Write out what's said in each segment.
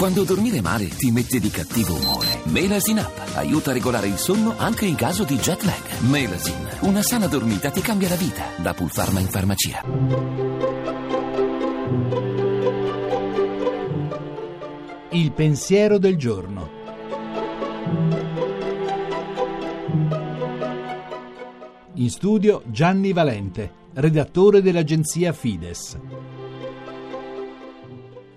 Quando dormire male ti mette di cattivo umore. Melasin Up aiuta a regolare il sonno anche in caso di jet lag. Melasin, una sana dormita ti cambia la vita. Da Pulpharma in farmacia. Il pensiero del giorno. In studio Gianni Valente, redattore dell'agenzia Fides.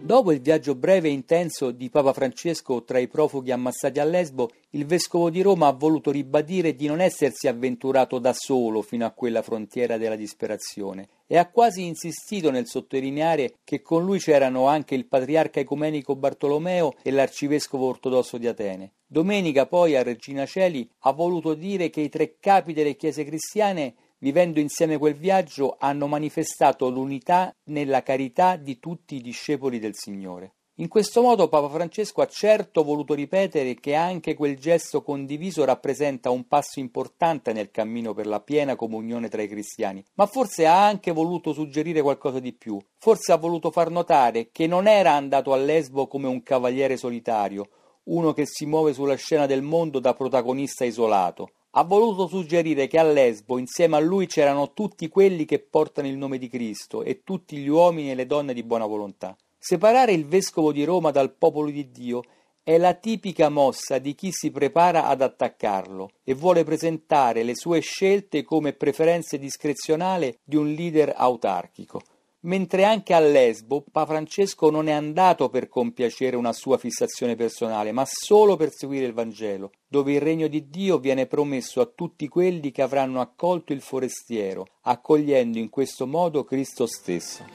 Dopo il viaggio breve e intenso di Papa Francesco tra i profughi ammassati a Lesbo, il vescovo di Roma ha voluto ribadire di non essersi avventurato da solo fino a quella frontiera della disperazione e ha quasi insistito nel sottolineare che con lui c'erano anche il patriarca ecumenico Bartolomeo e l'arcivescovo ortodosso di Atene. Domenica poi a Regina Celi ha voluto dire che i tre capi delle chiese cristiane vivendo insieme quel viaggio, hanno manifestato l'unità nella carità di tutti i discepoli del Signore. In questo modo Papa Francesco ha certo voluto ripetere che anche quel gesto condiviso rappresenta un passo importante nel cammino per la piena comunione tra i cristiani, ma forse ha anche voluto suggerire qualcosa di più, forse ha voluto far notare che non era andato a Lesbo come un cavaliere solitario, uno che si muove sulla scena del mondo da protagonista isolato, ha voluto suggerire che a Lesbo insieme a lui c'erano tutti quelli che portano il nome di Cristo e tutti gli uomini e le donne di buona volontà. Separare il vescovo di Roma dal popolo di Dio è la tipica mossa di chi si prepara ad attaccarlo e vuole presentare le sue scelte come preferenze discrezionali di un leader autarchico mentre anche a Lesbo Papa Francesco non è andato per compiacere una sua fissazione personale, ma solo per seguire il Vangelo, dove il regno di Dio viene promesso a tutti quelli che avranno accolto il forestiero, accogliendo in questo modo Cristo stesso.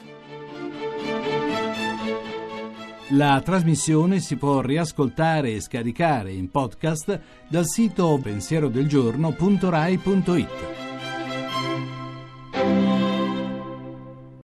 La trasmissione si può riascoltare e scaricare in podcast dal sito pensierodelgiorno.rai.it.